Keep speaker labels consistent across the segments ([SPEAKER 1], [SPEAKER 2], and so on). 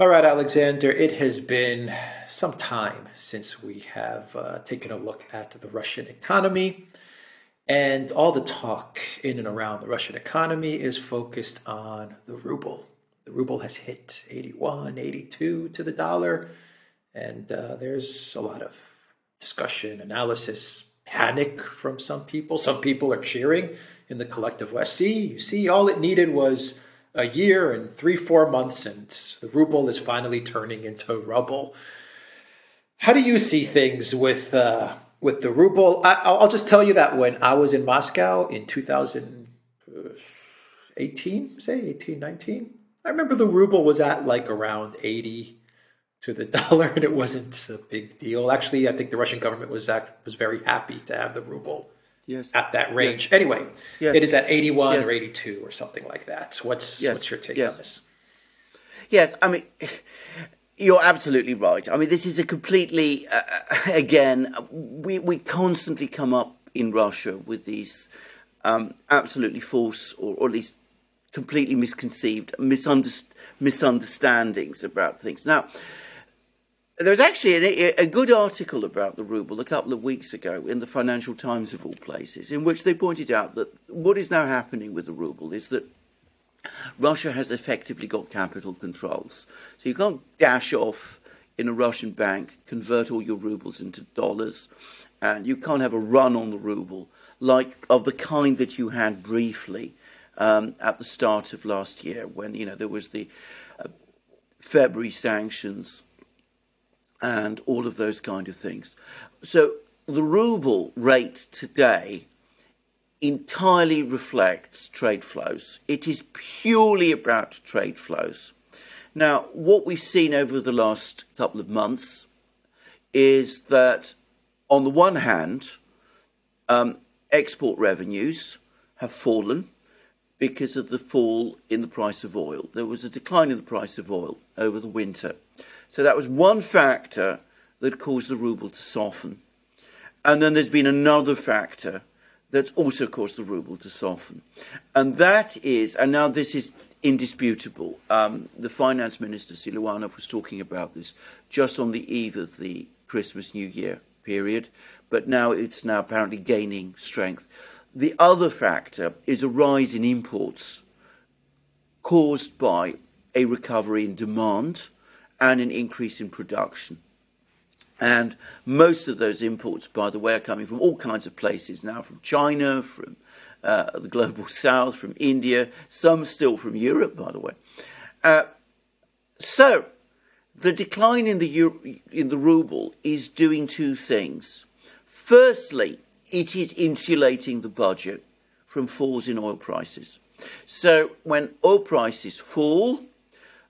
[SPEAKER 1] All right, Alexander, it has been some time since we have uh, taken a look at the Russian economy. And all the talk in and around the Russian economy is focused on the ruble. The ruble has hit 81, 82 to the dollar. And uh, there's a lot of discussion, analysis, panic from some people. Some people are cheering in the collective West. See, you see, all it needed was a year and three, four months, and the ruble is finally turning into rubble. How do you see things with uh, with the ruble? I, will just tell you that when I was in Moscow in 2018, say 18, 19, I remember the ruble was at like around 80 to the dollar, and it wasn't a big deal. Actually, I think the Russian government was was very happy to have the ruble yes. at that range. Yes. Anyway, yes. it is at 81 yes. or 82 or something like that. What's what's your take on this?
[SPEAKER 2] Yes, I mean, you're absolutely right. I mean, this is a completely uh, again we we constantly come up in Russia with these um, absolutely false or, or, at least completely misconceived misunderst- misunderstandings about things. Now there was actually a, a, good article about the ruble a couple of weeks ago in the Financial Times, of all places, in which they pointed out that what is now happening with the ruble is that Russia has effectively got capital controls. So you can't dash off in a Russian bank, convert all your rubles into dollars, and you can't have a run on the ruble like of the kind that you had briefly um, at the start of last year when you know there was the uh, February sanctions and all of those kind of things. So the ruble rate today entirely reflects trade flows. It is purely about trade flows. Now, what we've seen over the last couple of months is that, on the one hand, um, export revenues have fallen because of the fall in the price of oil. There was a decline in the price of oil over the winter. So that was one factor that caused the ruble to soften. And then there's been another factor that's also caused the ruble to soften. And that is, and now this is indisputable, um, the finance minister, Siluanov, was talking about this just on the eve of the Christmas New Year period, but now it's now apparently gaining strength. The other factor is a rise in imports caused by a recovery in demand and an increase in production. And most of those imports, by the way, are coming from all kinds of places now from China, from uh, the global south, from India, some still from Europe, by the way. Uh, so, the decline in the, Euro- in the ruble is doing two things. Firstly, it is insulating the budget from falls in oil prices. So, when oil prices fall,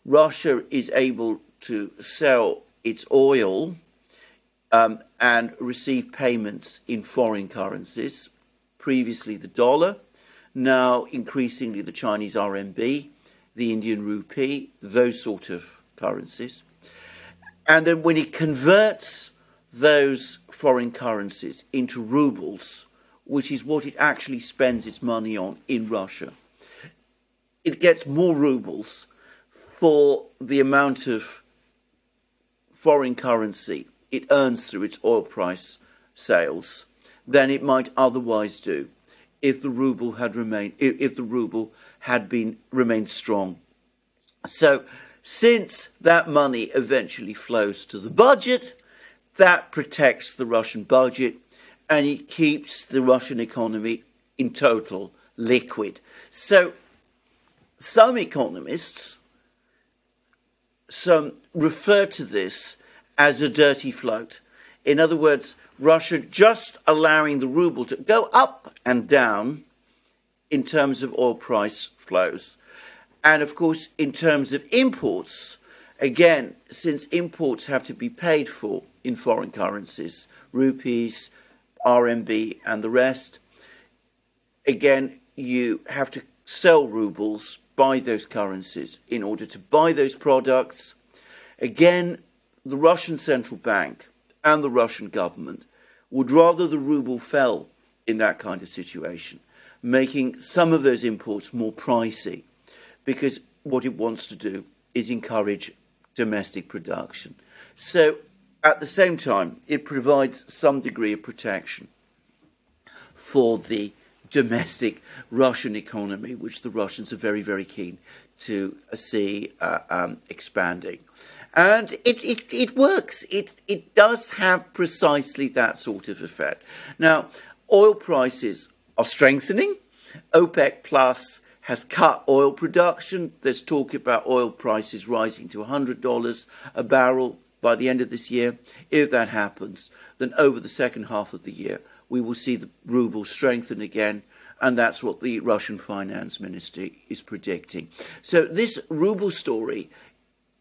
[SPEAKER 2] Russia is able to sell its oil um, and receive payments in foreign currencies, previously the dollar, now increasingly the Chinese RMB, the Indian rupee, those sort of currencies. And then when it converts those foreign currencies into rubles, which is what it actually spends its money on in Russia, it gets more rubles for the amount of foreign currency it earns through its oil price sales than it might otherwise do if the ruble had remained if the ruble had been remained strong. So since that money eventually flows to the budget, that protects the Russian budget and it keeps the Russian economy in total liquid. So some economists some refer to this as a dirty float. In other words, Russia just allowing the ruble to go up and down in terms of oil price flows. And of course, in terms of imports, again, since imports have to be paid for in foreign currencies, rupees, RMB, and the rest, again, you have to sell rubles buy those currencies in order to buy those products. Again, the Russian central bank and the Russian government would rather the ruble fell in that kind of situation, making some of those imports more pricey, because what it wants to do is encourage domestic production. So at the same time, it provides some degree of protection for the domestic Russian economy, which the Russians are very, very keen to see uh, um, expanding. And it, it, it works. It, it does have precisely that sort of effect. Now, oil prices are strengthening. OPEC Plus has cut oil production. There's talk about oil prices rising to $100 a barrel by the end of this year. If that happens, then over the second half of the year, we will see the ruble strengthen again. And that's what the Russian finance ministry is predicting. So, this ruble story,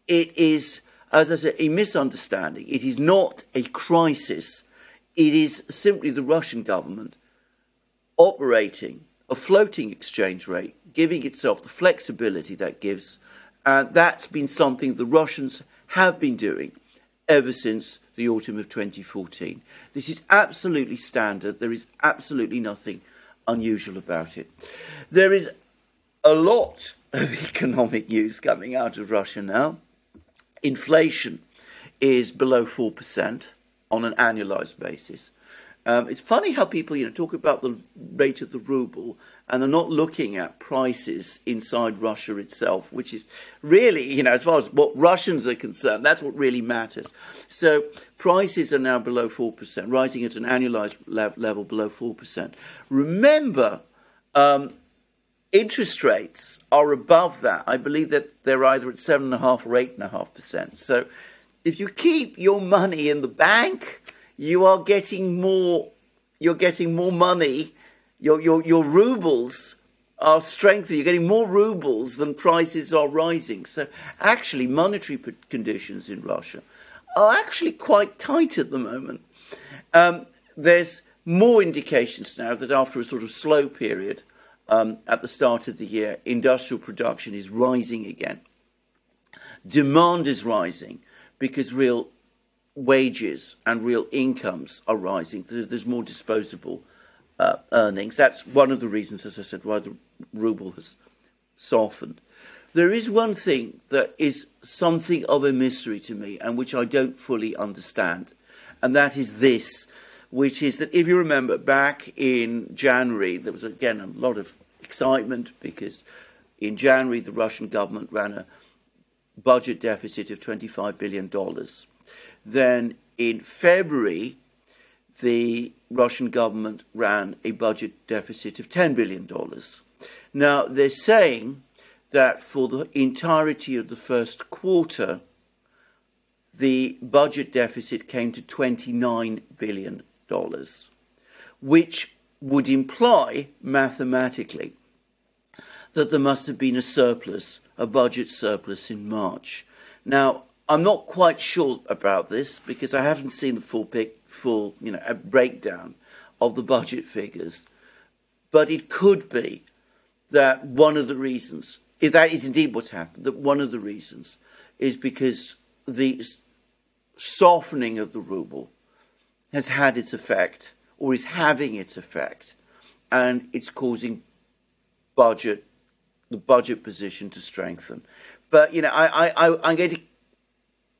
[SPEAKER 2] it is, as I said, a misunderstanding. It is not a crisis. It is simply the Russian government operating a floating exchange rate, giving itself the flexibility that gives. And that's been something the Russians have been doing ever since the autumn of 2014. This is absolutely standard. There is absolutely nothing unusual about it. There is a lot of economic news coming out of Russia now. Inflation is below 4% on an annualized basis. Um, it's funny how people you know talk about the rate of the ruble and they're not looking at prices inside Russia itself, which is really, you know, as far as what Russians are concerned, that's what really matters. So prices are now below 4%, rising at an annualized level below 4%. Remember, um, interest rates are above that. I believe that they're either at 7.5 or 8.5%. So if you keep your money in the bank, you are getting more, you're getting more money your, your, your rubles are strengthening. You're getting more rubles than prices are rising. So actually, monetary conditions in Russia are actually quite tight at the moment. Um, there's more indications now that after a sort of slow period at the start of the year, industrial production is rising again. Demand is rising because real wages and real incomes are rising. There's more disposable uh, earnings. That's one of the reasons, as I said, why the ruble has softened. There is one thing that is something of a mystery to me and which I don't fully understand, and that is this, which is that if you remember back in January, there was again a lot of excitement because in January the Russian government ran a budget deficit of $25 billion. Then in February, the Russian government ran a budget deficit of $10 billion. Now, they're saying that for the entirety of the first quarter, the budget deficit came to $29 billion, which would imply mathematically that there must have been a surplus, a budget surplus in March. Now, I'm not quite sure about this because I haven't seen the full pic, full, you know, breakdown of the budget figures. But it could be that one of the reasons, if that is indeed what's happened, that one of the reasons is because the softening of the ruble has had its effect or is having its effect and it's causing budget the budget position to strengthen. But you know, I, I, I'm going to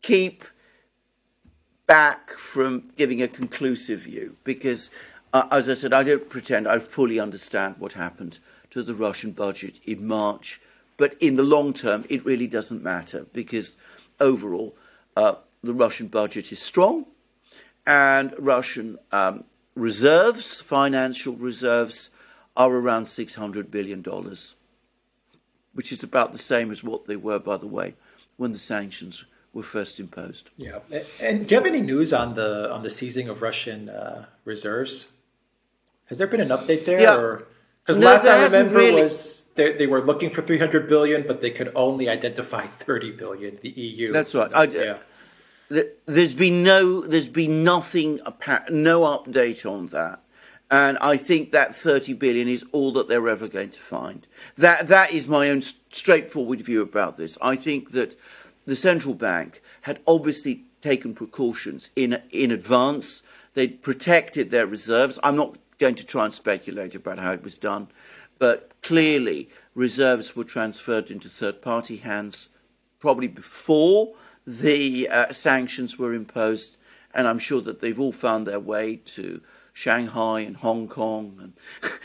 [SPEAKER 2] keep back from giving a conclusive view because, uh, as I said, I don't pretend I fully understand what happened to the Russian budget in March. But in the long term, it really doesn't matter because overall, uh, the Russian budget is strong and Russian um, reserves, financial reserves, are around $600 billion, which is about the same as what they were, by the way, when the sanctions were first imposed.
[SPEAKER 1] Yeah, and do you have any news on the on the seizing of Russian uh, reserves? Has there been an update there?
[SPEAKER 2] Yeah.
[SPEAKER 1] Because no, last I remember really... was they, they, were looking for 300 billion, but they could only identify 30 billion. The EU.
[SPEAKER 2] That's right. I, yeah. There's been no, there's been nothing, no update on that, and I think that 30 billion is all that they're ever going to find. That that is my own straightforward view about this. I think that the central bank had obviously taken precautions in, in advance. They'd protected their reserves. I'm not going to try and speculate about how it was done, but clearly reserves were transferred into third party hands probably before the uh, sanctions were imposed, and I'm sure that they've all found their way to Shanghai and Hong Kong and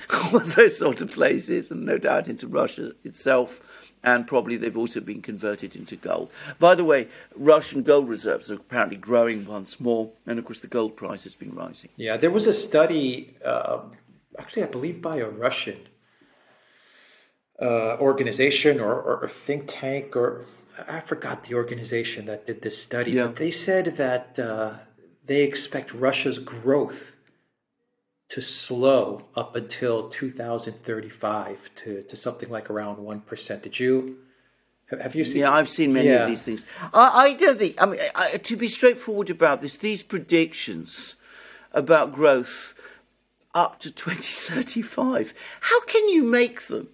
[SPEAKER 2] all those sort of places, and no doubt into Russia itself. And probably they've also been converted into gold. By the way, Russian gold reserves are apparently growing once more, and of course the gold price has been rising.
[SPEAKER 1] Yeah, there was a study, uh, actually, I believe by a Russian uh, organization or, or, think tank, or I forgot the organization that did this study, yeah. but they said that uh, they expect Russia's growth to slow up until 2035 to, to something like around 1%. Did you? Have you seen?
[SPEAKER 2] Yeah, I've seen many yeah. of these things. I, I, don't think. I mean, I, to be straightforward about this, these predictions about growth up to 2035, how can you make them?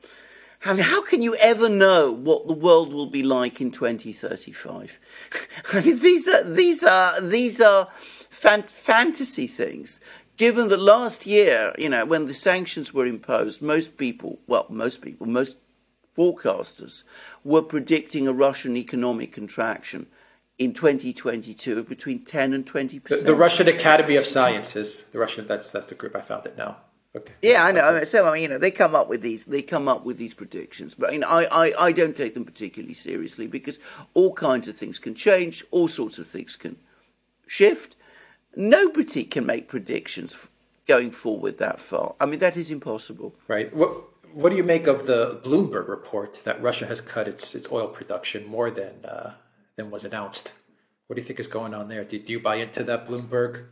[SPEAKER 2] How, can you ever know what the world will be like in 2035? I mean, these are these are these are fan- fantasy things. Given that last year, you know, when the sanctions were imposed, most people, well, most people, most forecasters were predicting a Russian economic contraction in 2022 between 10 and 20 percent.
[SPEAKER 1] The, the, Russian Academy of Sciences, the Russian that's that's the group I found it now.
[SPEAKER 2] Okay. Yeah, I know. Okay. So I mean, you know, they come up with these. They come up with these predictions, but you know, I, I, I don't take them particularly seriously because all kinds of things can change. All sorts of things can shift. Nobody can make predictions going forward that far. I mean, that is impossible.
[SPEAKER 1] Right. What What do you make of the Bloomberg report that Russia has cut its its oil production more than uh, than was announced? What do you think is going on there? Do, do you buy into that Bloomberg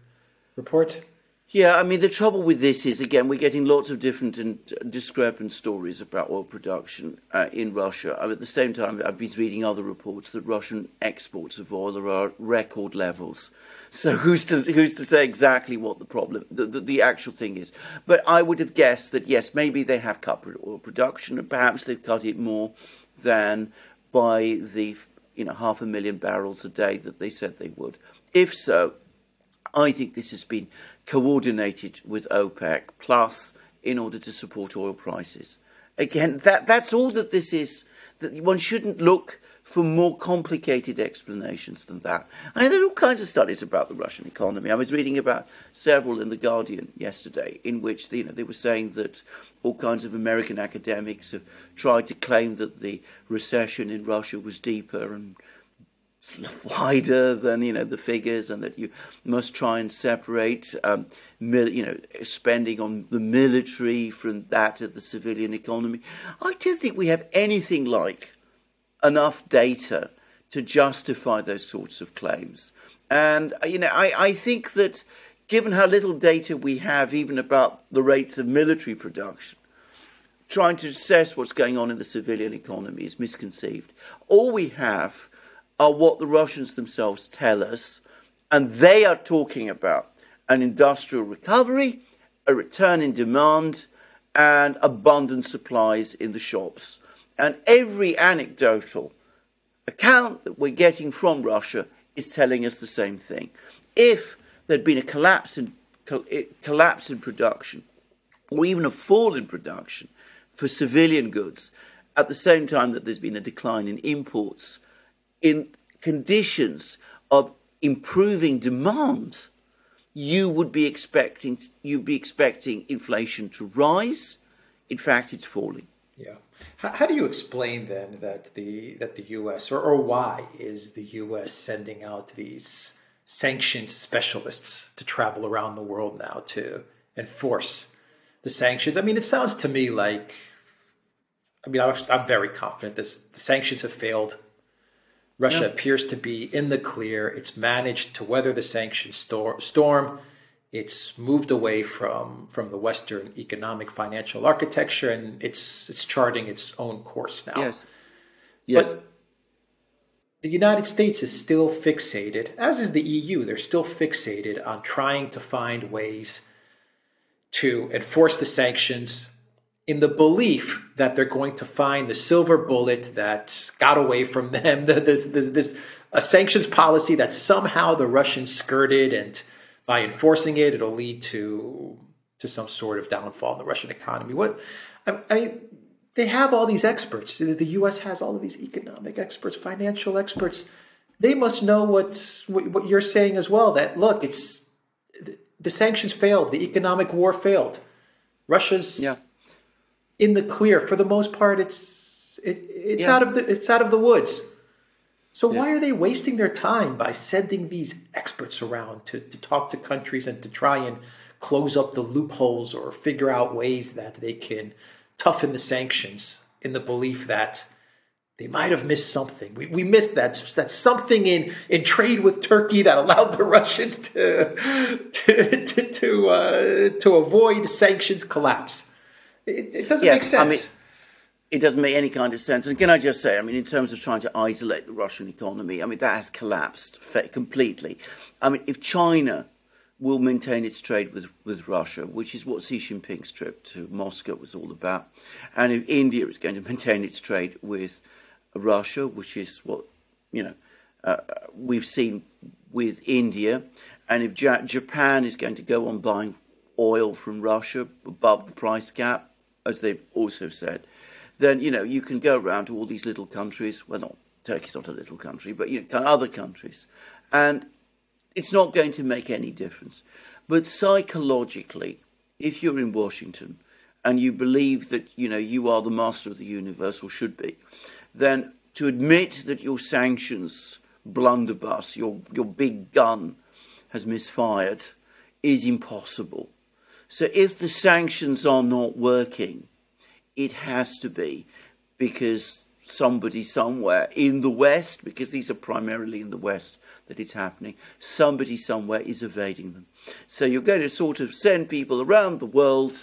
[SPEAKER 1] report?
[SPEAKER 2] Yeah, I mean, the trouble with this is, again, we're getting lots of different and discrepant stories about oil production uh, in Russia. at the same time, I've been reading other reports that Russian exports of oil are at record levels. So who's to, who's to say exactly what the problem, the, the, the actual thing is? But I would have guessed that, yes, maybe they have cut oil production, and perhaps they've cut it more than by the you know half a million barrels a day that they said they would. If so, I think this has been coordinated with OPEC Plus in order to support oil prices. Again, that, that's all that this is. That one shouldn't look for more complicated explanations than that. I mean, there are all kinds of studies about the Russian economy. I was reading about several in the Guardian yesterday, in which you know they were saying that all kinds of American academics have tried to claim that the recession in Russia was deeper and wider than you know the figures, and that you must try and separate um, mil- you know spending on the military from that of the civilian economy. I don't think we have anything like enough data to justify those sorts of claims. And uh, you know, I, I think that given how little data we have, even about the rates of military production, trying to assess what's going on in the civilian economy is misconceived. All we have are what the Russians themselves tell us, and they are talking about an industrial recovery, a return in demand, and abundant supplies in the shops. And every anecdotal account that we're getting from Russia is telling us the same thing. If there'd been a collapse in, eh, collapse in production, or even a fall in production for civilian goods, at the same time that there's been a decline in imports, in conditions of improving demand, you would be expecting you'd be expecting inflation to rise. In fact, it's falling.
[SPEAKER 1] Yeah. How, how, do you explain then that the that the U.S. or, or why is the U.S. sending out these sanctions specialists to travel around the world now to enforce the sanctions? I mean, it sounds to me like I mean, I'm very confident this the sanctions have failed. Russia yeah. appears to be in the clear. It's managed to weather the sanctions storm. It's moved away from, from the Western economic financial architecture, and it's it's charting its own course now.
[SPEAKER 2] Yes. Yes.
[SPEAKER 1] But the United States is still fixated, as is the EU. They're still fixated on trying to find ways to enforce the sanctions in the belief that they're going to find the silver bullet that got away from them, this, this, this a sanctions policy that somehow the Russians skirted, and by enforcing it, it'll lead to to some sort of downfall in the Russian economy. What I, I mean, they have all these experts. The U.S. has all of these economic experts, financial experts. they must know what, what you're saying as well. That look, it's the sanctions failed, the economic war failed. Russia's
[SPEAKER 2] yeah.
[SPEAKER 1] In the clear for the most part. It's it, it's
[SPEAKER 2] Yeah.
[SPEAKER 1] out of the it's out of the woods. So why are they wasting their time by sending these experts around to, to talk to countries and to try and close up the loopholes or figure out ways that they can toughen the sanctions in the belief that they might have missed something. We, we missed that that something in, in trade with Turkey that allowed the Russians to to to to, uh, to avoid sanctions collapse. It, it doesn't
[SPEAKER 2] Yes,
[SPEAKER 1] make sense.
[SPEAKER 2] I mean, it doesn't make any kind of sense. And can I just say, I mean, in terms of trying to isolate the Russian economy, I mean, that has collapsed completely. I mean, if China will maintain its trade with, with Russia, which is what Xi Jinping's trip to Moscow was all about, and if India is going to maintain its trade with Russia, which is what, you know, uh, we've seen with India, and if ja- Japan is going to go on buying oil from Russia above the price cap, as they've also said, then you know you can go around to all these little countries. Well, not Turkey's not a little country, but you know, other countries, and it's not going to make any difference. But psychologically, if you're in Washington and you believe that you know you are the master of the universe or should be, then to admit that your sanctions blunderbuss, your your big gun, has misfired, is impossible. So if the sanctions are not working, it has to be because somebody somewhere in the West, because these are primarily in the West that it's happening, somebody somewhere is evading them. So you're going to sort of send people around the world,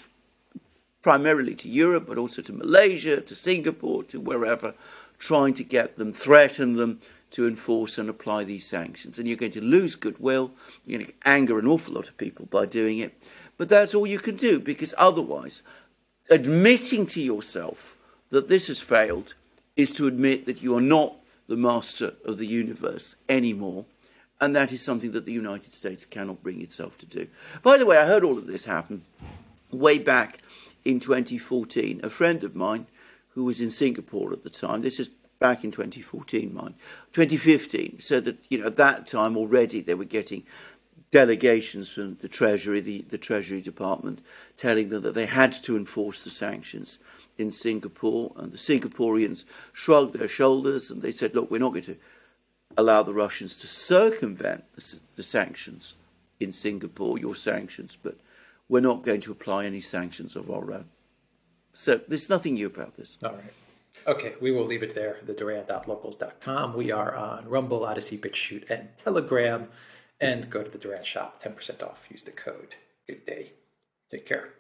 [SPEAKER 2] primarily to Europe, but also to Malaysia, to Singapore, to wherever, trying to get them, threaten them to enforce and apply these sanctions. And you're going to lose goodwill, you're going to anger an awful lot of people by doing it. But that's all you can do because otherwise, admitting to yourself that this has failed is to admit that you are not the master of the universe anymore. And that is something that the United States cannot bring itself to do. By the way, I heard all of this happen way back in 2014. A friend of mine who was in Singapore at the time, this is back in 2014, mind, 2015, said that, you know, at that time already they were getting delegations from the Treasury, the, the Treasury Department, telling them that they had to enforce the sanctions in Singapore. And the Singaporeans shrugged their shoulders and they said, look, we're not going to allow the Russians to circumvent the, the sanctions in Singapore, your sanctions, but we're not going to apply any sanctions of our own. So there's nothing new about this.
[SPEAKER 1] All right. Okay, we will leave it there. The Duran.locals.com. We are on Rumble, Odysee, BitChute, and Telegram and go to the Duran shop, 10% off. Use the code. Good day. Take care.